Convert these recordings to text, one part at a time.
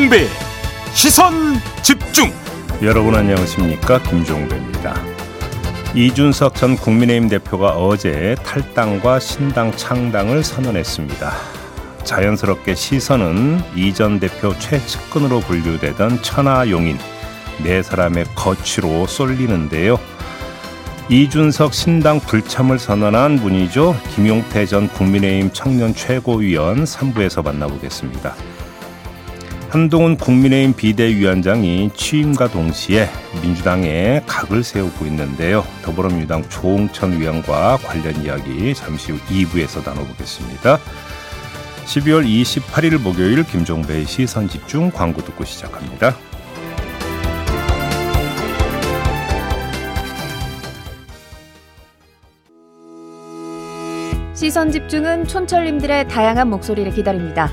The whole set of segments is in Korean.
김종배 시선 집중 여러분 안녕하십니까 김종배입니다. 이준석 전 국민의힘 대표가 어제 탈당과 신당 창당을 선언했습니다. 자연스럽게 시선은 이 전 대표 최측근으로 분류되던 천하용인 네 사람의 거취로 쏠리는데요. 이준석 신당 불참을 선언한 분이죠. 김용태 전 국민의힘 청년 최고위원 3부에서 만나보겠습니다. 한동훈 국민의힘 비대위원장이 취임과 동시에 민주당에 각을 세우고 있는데요. 더불어민주당 조홍천 위원과 관련 이야기 잠시 후 2부에서 나눠보겠습니다. 12월 28일 목요일 김종배의 시선 집중 광고 듣고 시작합니다. 시선 집중은 촌철님들의 다양한 목소리를 기다립니다.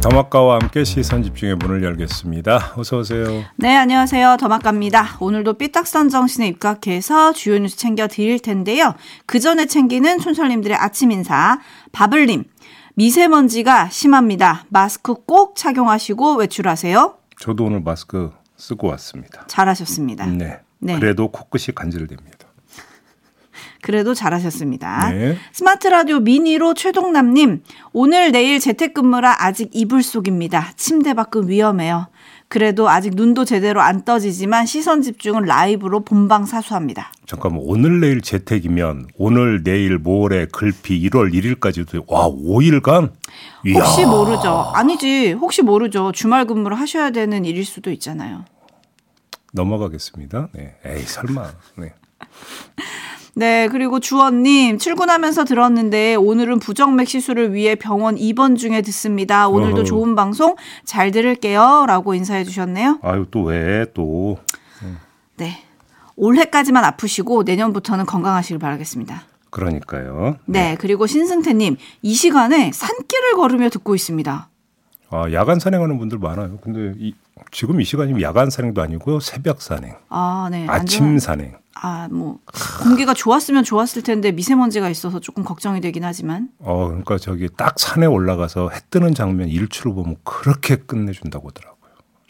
더마카와 함께 시선 집중의 문을 열겠습니다. 어서 오세요. 네, 안녕하세요. 더마카입니다. 오늘도 삐딱선 정신에 입각해서 주요 뉴스 챙겨 드릴 텐데요. 그 전에 챙기는 촌철님들의 아침 인사. 바블님, 미세먼지가 심합니다. 마스크 꼭 착용하시고 외출하세요. 저도 오늘 마스크 쓰고 왔습니다. 잘하셨습니다. 네. 네. 그래도 코끝이 간질됩니다. 그래도 잘하셨습니다. 네. 스마트 라디오 미니로 최동남님, 오늘 내일 재택근무라 아직 이불 속입니다. 침대 밖은 위험해요. 그래도 아직 눈도 제대로 안 떠지지만 시선 집중은 라이브로 본방 사수합니다. 잠깐만 오늘 내일 재택이면 오늘 내일 모레 글피 1월 1일까지도 와 5일간 혹시 모르죠. 아니지. 혹시 모르죠. 주말 근무를 하셔야 되는 일일 수도 있잖아요. 넘어가겠습니다. 네. 에이 설마. 네. 네, 그리고 주원님, 출근하면서 들었는데, 오늘은 부정맥 시술을 위해 병원 입원 중에 듣습니다. 오늘도 어허. 좋은 방송 잘 들을게요. 라고 인사해 주셨네요. 아유 또 왜 또. 네. 올해까지만 아프시고, 내년부터는 건강하시길 바라겠습니다. 그러니까요. 네, 그리고 신승태님, 이 시간에 산길을 걸으며 듣고 있습니다. 아 야간 산행하는 분들 많아요. 근데 이, 지금 이 시간이면 야간 산행도 아니고요. 새벽 산행, 아, 네. 아침 산행. 아, 뭐, 공기가 좋았으면 좋았을 텐데, 미세먼지가 있어서 조금 걱정이 되긴 하지만. 어 그러니까 저기 딱 산에 올라가서 해 뜨는 장면 일출을 보면 그렇게 끝내준다고 하더라고요.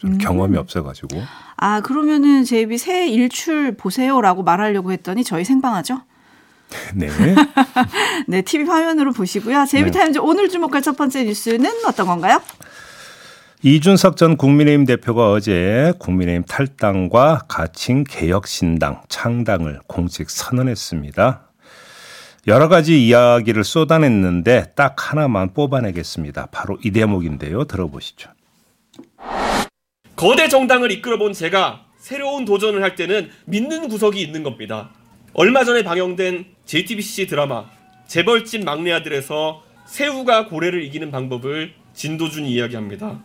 저는 음. 경험이 없어가지고. 아, 그러면은 제이비 새 일출 보세요라고 말하려고 했더니 저희 생방하죠? 네. 네, TV 화면으로 보시고요. 제이비타임즈 오늘 주목할 첫 번째 뉴스는 어떤 건가요? 이준석 전 국민의힘 대표가 어제 국민의힘 탈당과 가칭 개혁신당 창당을 공식 선언했습니다. 여러 가지 이야기를 쏟아냈는데 딱 하나만 뽑아내겠습니다. 바로 이 대목인데요. 들어보시죠. 거대 정당을 이끌어본 제가 새로운 도전을 할 때는 믿는 구석이 있는 겁니다. 얼마 전에 방영된 JTBC 드라마 재벌집 막내 아들에서 새우가 고래를 이기는 방법을 진도준이 이야기합니다.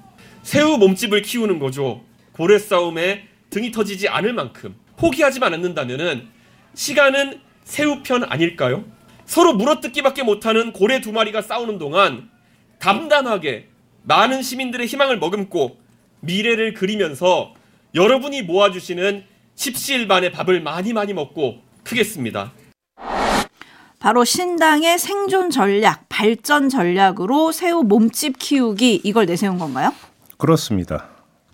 새우 몸집을 키우는 거죠. 고래 싸움에 등이 터지지 않을 만큼 포기하지만 않는다면은 시간은 새우 편 아닐까요? 서로 물어뜯기밖에 못하는 고래 두 마리가 싸우는 동안 담담하게 많은 시민들의 희망을 머금고 미래를 그리면서 여러분이 모아주시는 십시일반의 밥을 많이 많이 먹고 크겠습니다. 바로 신당의 생존 전략, 발전 전략으로 새우 몸집 키우기 이걸 내세운 건가요? 그렇습니다.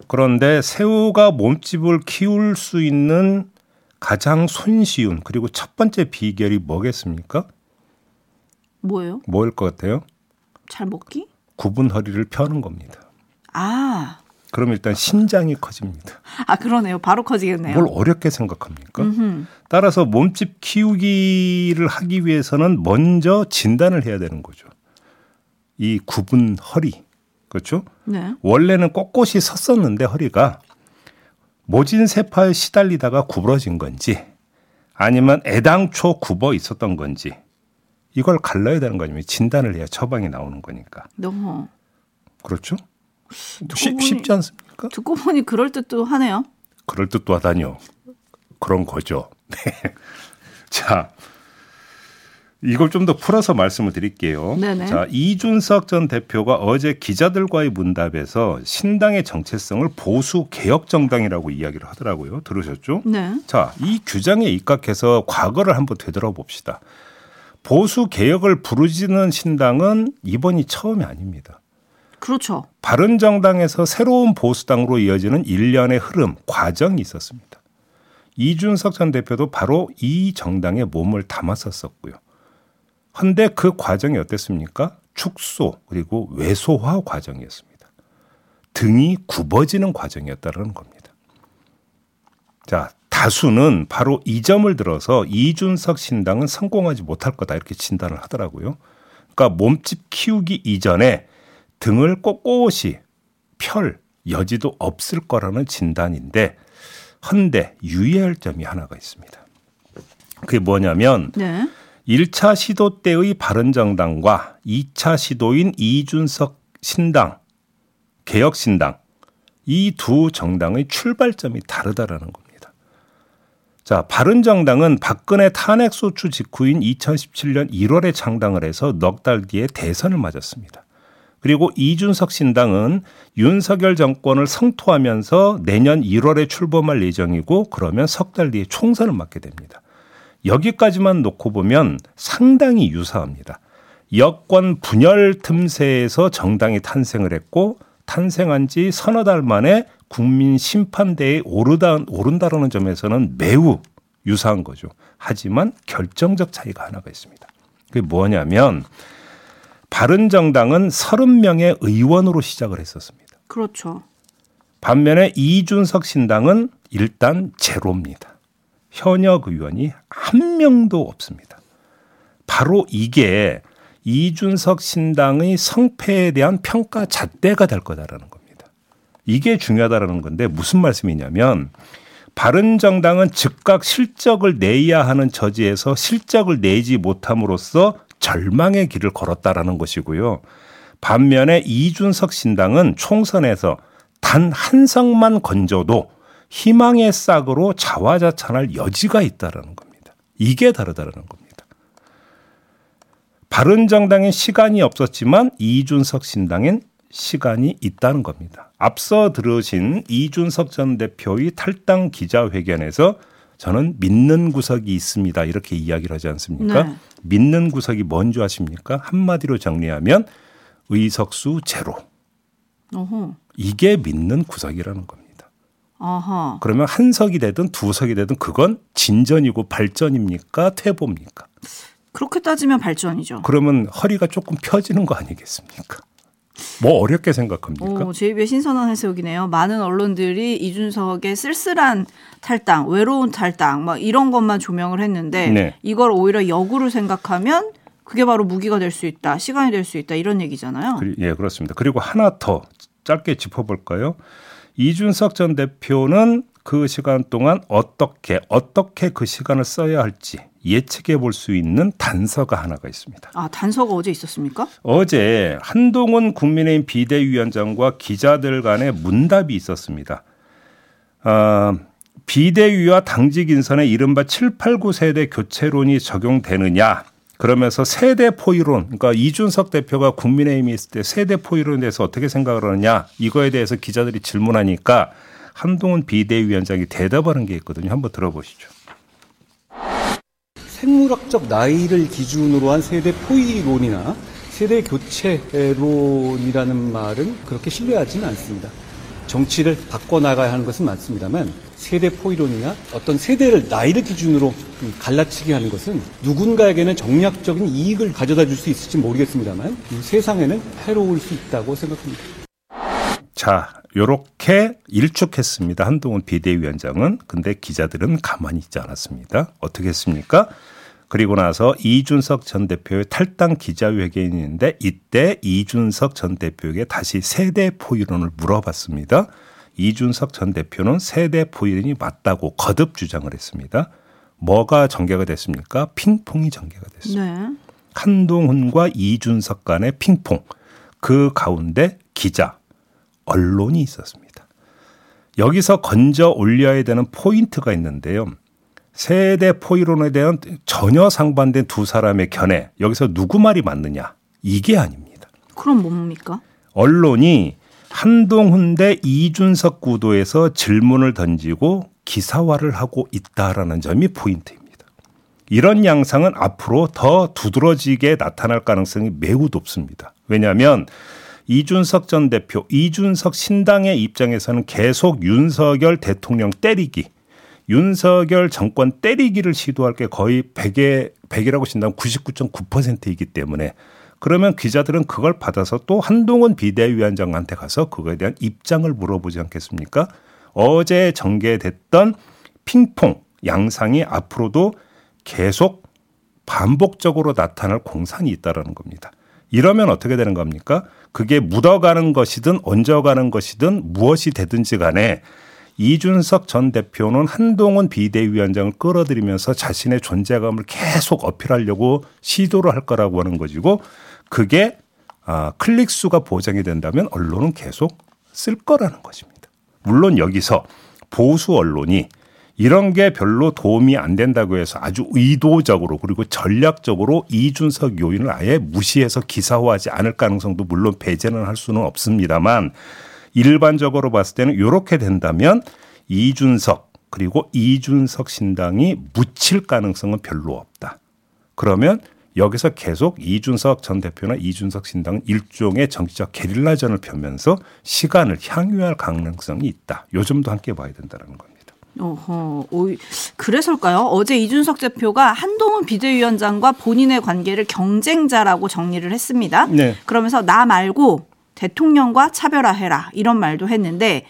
그런데 새우가 몸집을 키울 수 있는 가장 손쉬운 그리고 첫 번째 비결이 뭐겠습니까? 뭐예요? 뭐일 것 같아요? 잘 먹기? 굽은 허리를 펴는 겁니다. 아, 그럼 일단 신장이 커집니다. 아 그러네요. 바로 커지겠네요. 뭘 어렵게 생각합니까? 음흠. 따라서 몸집 키우기를 하기 위해서는 먼저 진단을 해야 되는 거죠. 이 굽은 허리. 그렇죠? 네. 원래는 꼿꼿이 섰었는데 허리가 모진 세파에 시달리다가 구부러진 건지 아니면 애당초 굽어 있었던 건지 이걸 갈라야 되는 거 아니면 진단을 해야 처방이 나오는 거니까. 너무 그렇죠? 쉽, 보니- 쉽지 않습니까? 듣고 보니 그럴 듯도 하네요. 그럴 듯도 하다니요. 그런 거죠. 네. 자, 이걸 좀 더 풀어서 말씀을 드릴게요. 네네. 자, 이준석 전 대표가 어제 기자들과의 문답에서 신당의 정체성을 보수 개혁 정당이라고 이야기를 하더라고요. 들으셨죠? 네. 자, 이 규정에 입각해서 과거를 한번 되돌아봅시다. 보수 개혁을 부르짖는 신당은 이번이 처음이 아닙니다. 그렇죠. 바른 정당에서 새로운 보수당으로 이어지는 일련의 흐름, 과정이 있었습니다. 이준석 전 대표도 바로 이 정당에 몸을 담았었었고요. 헌데 그 과정이 어땠습니까? 축소 그리고 외소화 과정이었습니다. 등이 굽어지는 과정이었다는 겁니다. 자, 다수는 바로 이 점을 들어서 이준석 신당은 성공하지 못할 거다 이렇게 진단을 하더라고요. 그러니까 몸집 키우기 이전에 등을 꼿꼿이 펼 여지도 없을 거라는 진단인데 헌데 유의할 점이 하나가 있습니다. 그게 뭐냐면 네. 1차 시도 때의 바른정당과 2차 시도인 이준석 신당, 개혁신당 이 두 정당의 출발점이 다르다라는 겁니다. 자, 바른정당은 박근혜 탄핵 소추 직후인 2017년 1월에 창당을 해서 넉 달 뒤에 대선을 맞았습니다. 그리고 이준석 신당은 윤석열 정권을 성토하면서 내년 1월에 출범할 예정이고 그러면 석 달 뒤에 총선을 맞게 됩니다. 여기까지만 놓고 보면 상당히 유사합니다. 여권 분열 틈새에서 정당이 탄생을 했고 탄생한 지 서너 달 만에 국민 심판대에 오르다, 오른다라는 점에서는 매우 유사한 거죠. 하지만 결정적 차이가 하나가 있습니다. 그게 뭐냐면 바른 정당은 30명의 의원으로 시작을 했었습니다. 그렇죠. 반면에 이준석 신당은 일단 제로입니다. 현역 의원이 한 명도 없습니다. 바로 이게 이준석 신당의 성패에 대한 평가 잣대가 될 거다라는 겁니다. 이게 중요하다라는 건데 무슨 말씀이냐면 바른 정당은 즉각 실적을 내야 하는 처지에서 실적을 내지 못함으로써 절망의 길을 걸었다라는 것이고요. 반면에 이준석 신당은 총선에서 단한 석만 건져도 희망의 싹으로 자화자찬할 여지가 있다라는 겁니다. 이게 다르다라는 겁니다. 바른 정당엔 시간이 없었지만 이준석 신당엔 시간이 있다는 겁니다. 앞서 들으신 이준석 전 대표의 탈당 기자회견에서 저는 믿는 구석이 있습니다. 이렇게 이야기를 하지 않습니까? 네. 믿는 구석이 뭔지 아십니까? 한마디로 정리하면 의석수 제로. 어허. 이게 믿는 구석이라는 겁니다. 아하. 그러면 한 석이 되든 두 석이 되든 그건 진전이고 발전입니까? 퇴보입니까? 그렇게 따지면 발전이죠. 그러면 허리가 조금 펴지는 거 아니겠습니까? 뭐 어렵게 생각합니까? 오, 제2의 신선한 해석이네요. 많은 언론들이 이준석의 쓸쓸한 탈당, 외로운 탈당, 막 이런 것만 조명을 했는데 네. 이걸 오히려 역으로 생각하면 그게 바로 무기가 될 수 있다, 시간이 될 수 있다 이런 얘기잖아요. 그리- 예, 그렇습니다. 그리고 하나 더 짧게 짚어볼까요? 이준석 전 대표는 그 시간 동안 어떻게 어떻게 그 시간을 써야 할지 예측해 볼 수 있는 단서가 하나가 있습니다. 아 단서가 어제 있었습니까? 어제 한동훈 국민의힘 비대위원장과 기자들 간의 문답이 있었습니다. 아, 비대위와 당직 인선에 이른바 7, 8, 9 세대 교체론이 적용되느냐. 그러면서 세대 포이론, 그러니까 이준석 대표가 국민의힘에 있을 때 세대 포이론에 대해서 어떻게 생각을 하느냐. 이거에 대해서 기자들이 질문하니까 한동훈 비대위원장이 대답하는 게 있거든요. 한번 들어보시죠. 생물학적 나이를 기준으로 한 세대 포이론이나 세대 교체론이라는 말은 그렇게 신뢰하지는 않습니다. 정치를 바꿔나가야 하는 것은 맞습니다만 세대 포이론이나 어떤 세대를 나이를 기준으로 갈라치기 하는 것은 누군가에게는 정략적인 이익을 가져다 줄 수 있을지 모르겠습니다만 이 세상에는 해로울 수 있다고 생각합니다. 자, 요렇게 일축했습니다. 한동훈 비대위원장은. 근데 기자들은 가만히 있지 않았습니다. 어떻게 했습니까? 그리고 나서 이준석 전 대표의 탈당 기자회견이 있는데 이때 이준석 전 대표에게 다시 세대 포이론을 물어봤습니다. 이준석 전 대표는 세대 포이론이 맞다고 거듭 주장을 했습니다. 뭐가 전개가 됐습니까? 핑퐁이 전개가 됐습니다. 네. 한동훈과 이준석 간의 핑퐁. 그 가운데 기자. 언론이 있었습니다. 여기서 건져 올려야 되는 포인트가 있는데요. 세대 포이론에 대한 전혀 상반된 두 사람의 견해 여기서 누구 말이 맞느냐 이게 아닙니다. 그럼 뭡니까? 언론이 한동훈 대 이준석 구도에서 질문을 던지고 기사화를 하고 있다라는 점이 포인트입니다. 이런 양상은 앞으로 더 두드러지게 나타날 가능성이 매우 높습니다. 왜냐하면 이준석 전 대표, 이준석 신당의 입장에서는 계속 윤석열 대통령 때리기, 윤석열 정권 때리기를 시도할 게 거의 100에 100이라고 신다면 99.9%이기 때문에 그러면 기자들은 그걸 받아서 또 한동훈 비대위원장한테 가서 그거에 대한 입장을 물어보지 않겠습니까? 어제 전개됐던 핑퐁 양상이 앞으로도 계속 반복적으로 나타날 공산이 있다라는 겁니다. 이러면 어떻게 되는 겁니까? 그게 묻어가는 것이든 얹어가는 것이든 무엇이 되든지 간에 이준석 전 대표는 한동훈 비대위원장을 끌어들이면서 자신의 존재감을 계속 어필하려고 시도를 할 거라고 하는 것이고 그게 아, 클릭 수가 보장이 된다면 언론은 계속 쓸 거라는 것입니다. 물론 여기서 보수 언론이 이런 게 별로 도움이 안 된다고 해서 아주 의도적으로 그리고 전략적으로 이준석 요인을 아예 무시해서 기사화하지 않을 가능성도 물론 배제는 할 수는 없습니다만 일반적으로 봤을 때는 이렇게 된다면 이준석 그리고 이준석 신당이 묻힐 가능성은 별로 없다. 그러면 여기서 계속 이준석 전 대표나 이준석 신당은 일종의 정치적 게릴라전을 펴면서 시간을 향유할 가능성이 있다. 요즘도 함께 봐야 된다는 겁니다. 어허, 오, 그래서일까요? 어제 이준석 대표가 한동훈 비대위원장과 본인의 관계를 경쟁자라고 정리를 했습니다. 네. 그러면서 나 말고 대통령과 차별화해라 이런 말도 했는데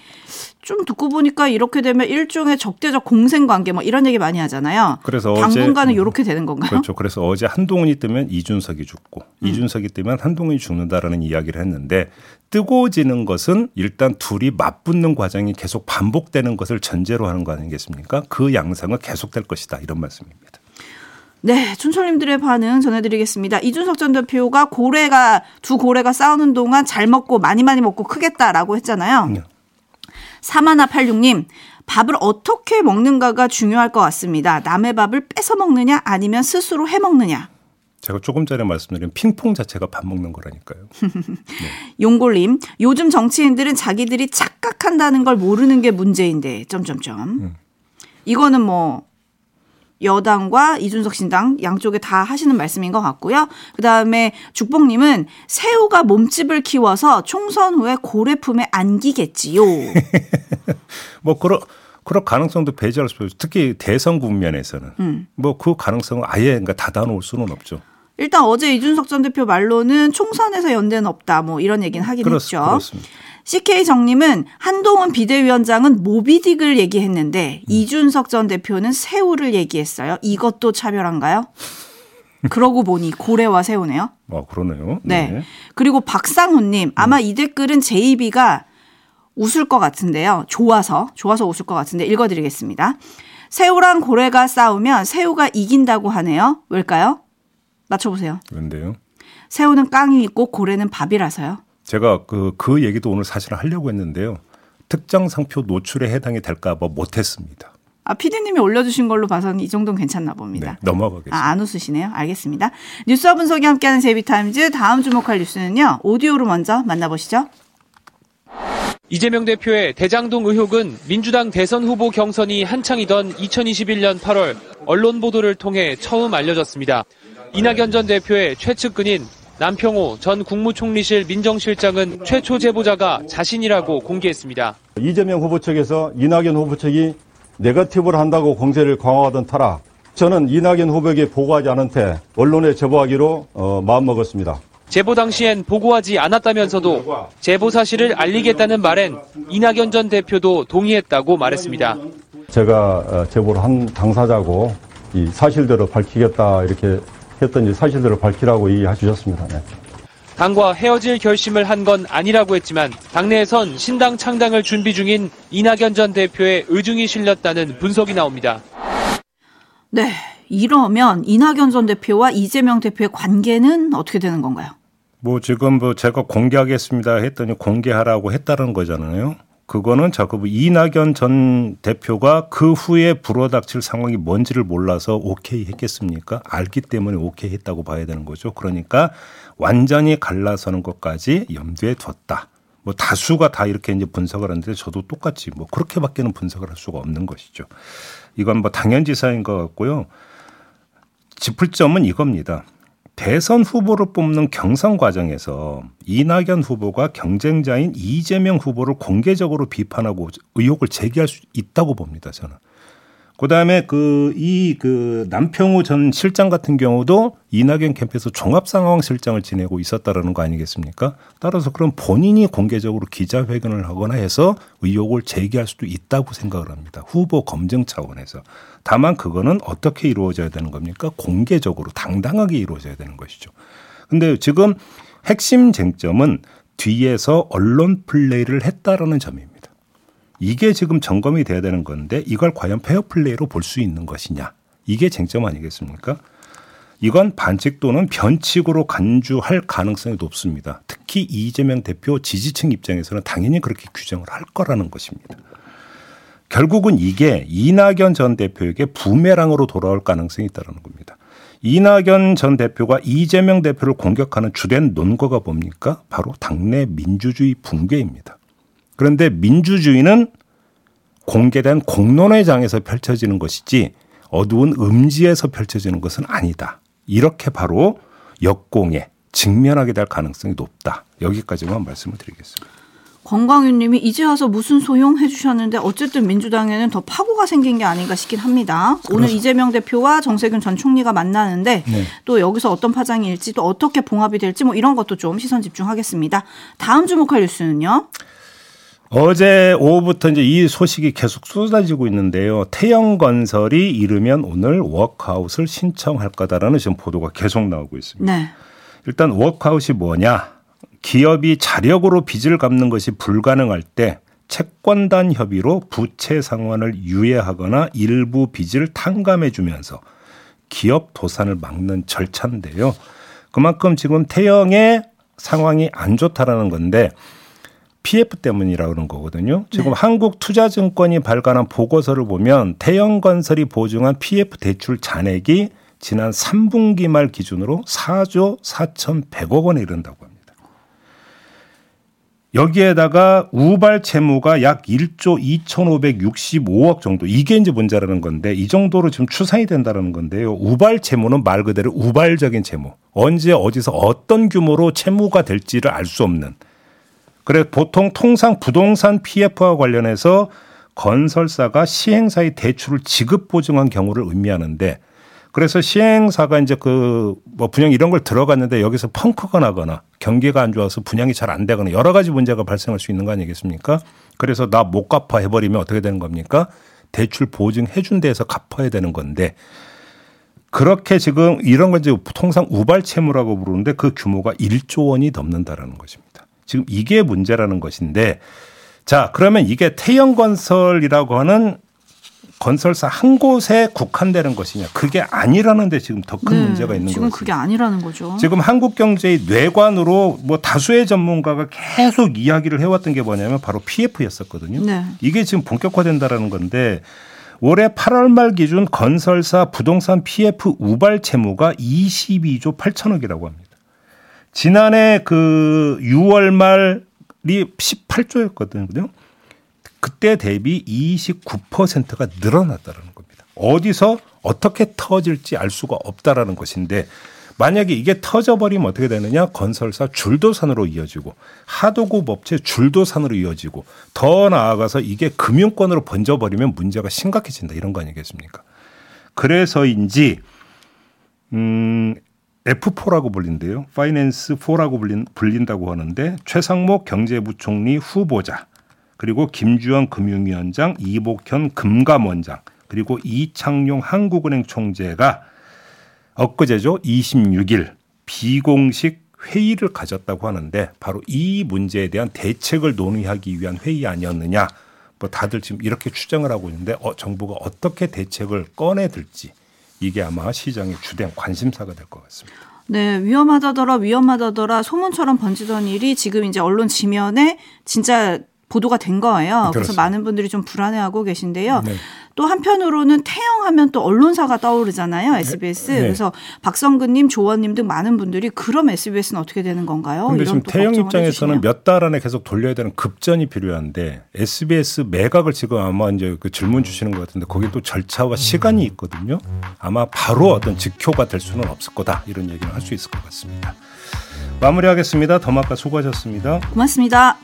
좀 듣고 보니까 이렇게 되면 일종의 적대적 공생 관계 뭐 이런 얘기 많이 하잖아요. 그래서 당분간은 어제, 이렇게 되는 건가요? 그렇죠. 그래서 어제 한동훈이 뜨면 이준석이 죽고 음. 이준석이 뜨면 한동훈이 죽는다라는 이야기를 했는데 뜨고지는 것은 일단 둘이 맞붙는 과정이 계속 반복되는 것을 전제로 하는 거 아니겠습니까? 그 양상은 계속될 것이다 이런 말씀입니다. 네, 춘철님들의 반응 전해드리겠습니다. 이준석 전 대표가 고래가 두 고래가 싸우는 동안 잘 먹고 많이 많이 먹고 크겠다라고 했잖아요. 네. 사마나 86님, 밥을 어떻게 먹는가가 중요할 것 같습니다. 남의 밥을 뺏어 먹느냐 아니면 스스로 해 먹느냐. 제가 조금 전에 말씀드린 핑퐁 자체가 밥 먹는 거라니까요. 네. 용골님, 요즘 정치인들은 자기들이 착각한다는 걸 모르는 게 문제인데, 점점점. 음. 이거는 뭐 여당과 이준석 신당 양쪽에 다 하시는 말씀인 것 같고요. 그 다음에 죽봉님은 새우가 몸집을 키워서 총선 후에 고래 품에 안기겠지요. 뭐 그런 그럴 가능성도 배제할 수 없죠. 특히 대선 국면에서는 음. 뭐그 가능성은 아예 그러니까 닫아놓을 수는 없죠. 일단 어제 이준석 전 대표 말로는 총선에서 연대는 없다 뭐 이런 얘기는 하긴 그렇, 했죠. 그렇습니다. CK 정님은 한동훈 비대위원장은 모비딕을 얘기했는데 음. 이준석 전 대표는 새우를 얘기했어요. 이것도 차별한가요? 그러고 보니 고래와 새우네요. 아 그러네요. 네. 네. 그리고 박상훈님 아마 음. 이 댓글은 제이비가 웃을 것 같은데요. 좋아서 좋아서 웃을 것 같은데 읽어드리겠습니다. 새우랑 고래가 싸우면 새우가 이긴다고 하네요. 왜일까요? 맞춰보세요. 왠데요? 새우는 깡이 있고 고래는 밥이라서요. 제가 그, 그 얘기도 오늘 사실 하려고 했는데요. 특정 상표 노출에 해당이 될까 봐 못했습니다. 아, 피디님이 올려주신 걸로 봐서는 이 정도는 괜찮나 봅니다. 네, 넘어가겠습니다. 아, 안 웃으시네요. 알겠습니다. 뉴스와 분석이 함께하는 제비타임즈 다음 주목할 뉴스는요. 오디오로 먼저 만나보시죠. 이재명 대표의 대장동 의혹은 민주당 대선 후보 경선이 한창이던 2021년 8월 언론 보도를 통해 처음 알려졌습니다. 이낙연 전 대표의 최측근인 남평호 전 국무총리실 민정실장은 최초 제보자가 자신이라고 공개했습니다. 이재명 후보 측에서 이낙연 후보 측이 네거티브를 한다고 공세를 강화하던 터라 저는 이낙연 후보에게 보고하지 않은 채 언론에 제보하기로 어, 마음먹었습니다. 제보 당시엔 보고하지 않았다면서도 제보 사실을 알리겠다는 말엔 이낙연 전 대표도 동의했다고 말했습니다. 제가 어, 제보를 한 당사자고 이 사실대로 밝히겠다 이렇게 했더니 사실대로 밝히라고 이야기해 주셨습니다. 네. 당과 헤어질 결심을 한 건 아니라고 했지만 당내에선 신당 창당을 준비 중인 이낙연 전 대표의 의중이 실렸다는 분석이 나옵니다. 네, 이러면 이낙연 전 대표와 이재명 대표의 관계는 어떻게 되는 건가요? 뭐 지금 뭐 제가 공개하겠습니다 했더니 공개하라고 했다는 거잖아요. 그거는 자꾸 이낙연 전 대표가 그 후에 불어닥칠 상황이 뭔지를 몰라서 오케이 했겠습니까? 알기 때문에 오케이 했다고 봐야 되는 거죠. 그러니까 완전히 갈라서는 것까지 염두에 뒀다. 뭐 다수가 다 이렇게 이제 분석을 하는데 저도 똑같이 뭐 그렇게밖에는 분석을 할 수가 없는 것이죠. 이건 뭐 당연지사인 것 같고요. 짚을 점은 이겁니다. 대선 후보를 뽑는 경선 과정에서 이낙연 후보가 경쟁자인 이재명 후보를 공개적으로 비판하고 의혹을 제기할 수 있다고 봅니다. 저는. 그다음에 그 이 그 남평우 전 실장 같은 경우도 이낙연 캠프에서 종합 상황 실장을 지내고 있었다라는 거 아니겠습니까? 따라서 그럼 본인이 공개적으로 기자회견을 하거나 해서 의혹을 제기할 수도 있다고 생각을 합니다. 후보 검증 차원에서. 다만 그거는 어떻게 이루어져야 되는 겁니까? 공개적으로 당당하게 이루어져야 되는 것이죠. 근데 지금 핵심 쟁점은 뒤에서 언론 플레이를 했다라는 점입니다. 이게 지금 점검이 돼야 되는 건데 이걸 과연 페어 플레이로 볼 수 있는 것이냐. 이게 쟁점 아니겠습니까? 이건 반칙 또는 변칙으로 간주할 가능성이 높습니다. 특히 이재명 대표 지지층 입장에서는 당연히 그렇게 규정을 할 거라는 것입니다. 결국은 이게 이낙연 전 대표에게 부메랑으로 돌아올 가능성이 있다는 겁니다. 이낙연 전 대표가 이재명 대표를 공격하는 주된 논거가 뭡니까? 바로 당내 민주주의 붕괴입니다. 그런데 민주주의는 공개된 공론회장에서 펼쳐지는 것이지 어두운 음지에서 펼쳐지는 것은 아니다. 이렇게 바로 역공에 직면하게 될 가능성이 높다. 여기까지만 말씀을 드리겠습니다. 권광윤 님이 이제 와서 무슨 소용 해주셨는데 어쨌든 민주당에는 더 파고가 생긴 게 아닌가 싶긴 합니다. 오늘 그래서. 이재명 대표와 정세균 전 총리가 만나는데 네. 또 여기서 어떤 파장이 일지 또 어떻게 봉합이 될지 뭐 이런 것도 좀 시선 집중하겠습니다. 다음 주목할 뉴스는요. 어제 오후부터 이제 이 소식이 계속 쏟아지고 있는데요. 태영건설이 이르면 오늘 워크아웃을 신청할 거다라는 지금 보도가 계속 나오고 있습니다. 네. 일단 워크아웃이 뭐냐? 기업이 자력으로 빚을 갚는 것이 불가능할 때 채권단 협의로 부채 상환을 유예하거나 일부 빚을 탕감해 주면서 기업 도산을 막는 절차인데요. 그만큼 지금 태영의 상황이 안 좋다라는 건데 PF 때문이라고 그런 거거든요. 지금 네. 한국투자증권이 발간한 보고서를 보면 태영건설이 보증한 PF 대출 잔액이 지난 3분기 말 기준으로 4조 4,100억 원에 이른다고 합니다. 여기에다가 우발 채무가 약 1조 2,565억 정도 이게 이제 문제라는 건데 이 정도로 지금 추산이 된다는 건데요. 우발 채무는 말 그대로 우발적인 채무. 언제 어디서 어떤 규모로 채무가 될지를 알 수 없는 그래 보통 통상 부동산 PF와 관련해서 건설사가 시행사의 대출을 지급 보증한 경우를 의미하는데 그래서 시행사가 이제 그 뭐 분양 이런 걸 들어갔는데 여기서 펑크가 나거나 경기가 안 좋아서 분양이 잘 안 되거나 여러 가지 문제가 발생할 수 있는 거 아니겠습니까? 그래서 나 못 갚아 해버리면 어떻게 되는 겁니까? 대출 보증해 준 데에서 갚아야 되는 건데 그렇게 지금 이런 건 이제 통상 우발 채무라고 부르는데 그 규모가 1조 원이 넘는다라는 것입니다. 지금 이게 문제라는 것인데 자, 그러면 이게 태영건설이라고 하는 건설사 한 곳에 국한되는 것이냐 그게 아니라는데 지금 더큰 네, 문제가 있는 거죠. 지금 그게 아니라는 거죠. 지금 한국 경제의 뇌관으로 뭐 다수의 전문가가 계속 이야기를 해왔던 게 뭐냐면 바로 PF였었거든요. 네. 이게 지금 본격화된다라는 건데 올해 8월 말 기준 건설사 부동산 PF 우발 채무가 22조 8천억이라고 합니다. 지난해 그 6월 말이 18조였거든요. 그때 대비 29%가 늘어났다는 겁니다. 어디서 어떻게 터질지 알 수가 없다라는 것인데 만약에 이게 터져버리면 어떻게 되느냐 건설사 줄도산으로 이어지고 하도급 업체 줄도산으로 이어지고 더 나아가서 이게 금융권으로 번져버리면 문제가 심각해진다 이런 거 아니겠습니까? 그래서인지 음 F4라고 불린대요. 파이낸스 4라고 불린, 불린다고 하는데 최상목 경제부총리 후보자 그리고 김주영 금융위원장 이복현 금감원장 그리고 이창용 한국은행 총재가 엊그제죠 26일 비공식 회의를 가졌다고 하는데 바로 이 문제에 대한 대책을 논의하기 위한 회의 아니었느냐 뭐 다들 지금 이렇게 추정을 하고 있는데 어, 정부가 어떻게 대책을 꺼내들지 이게 아마 시장의 주된 관심사가 될 것 같습니다. 네, 위험하다더라, 위험하다더라 소문처럼 번지던 일이 지금 이제 언론 지면에 진짜 보도가 된 거예요. 그래서 그렇습니다. 많은 분들이 좀 불안해하고 계신데요. 네. 또 한편으로는 태영하면 또 언론사가 떠오르잖아요. SBS. 네. 그래서 박성근님, 조원님 등 많은 분들이 그럼 SBS는 어떻게 되는 건가요? 근데 지금 또 태영 입장에서는. 몇 달 안에 계속 돌려야 되는 급전이 필요한데 SBS 매각을 지금 아마 이제 그 질문 주시는 것 같은데 거기 또 절차와 시간이 있거든요. 아마 바로 어떤 직효가 될 수는 없을 거다 이런 얘기를 할 수 있을 것 같습니다. 마무리하겠습니다. 더마카 수고하셨습니다. 고맙습니다.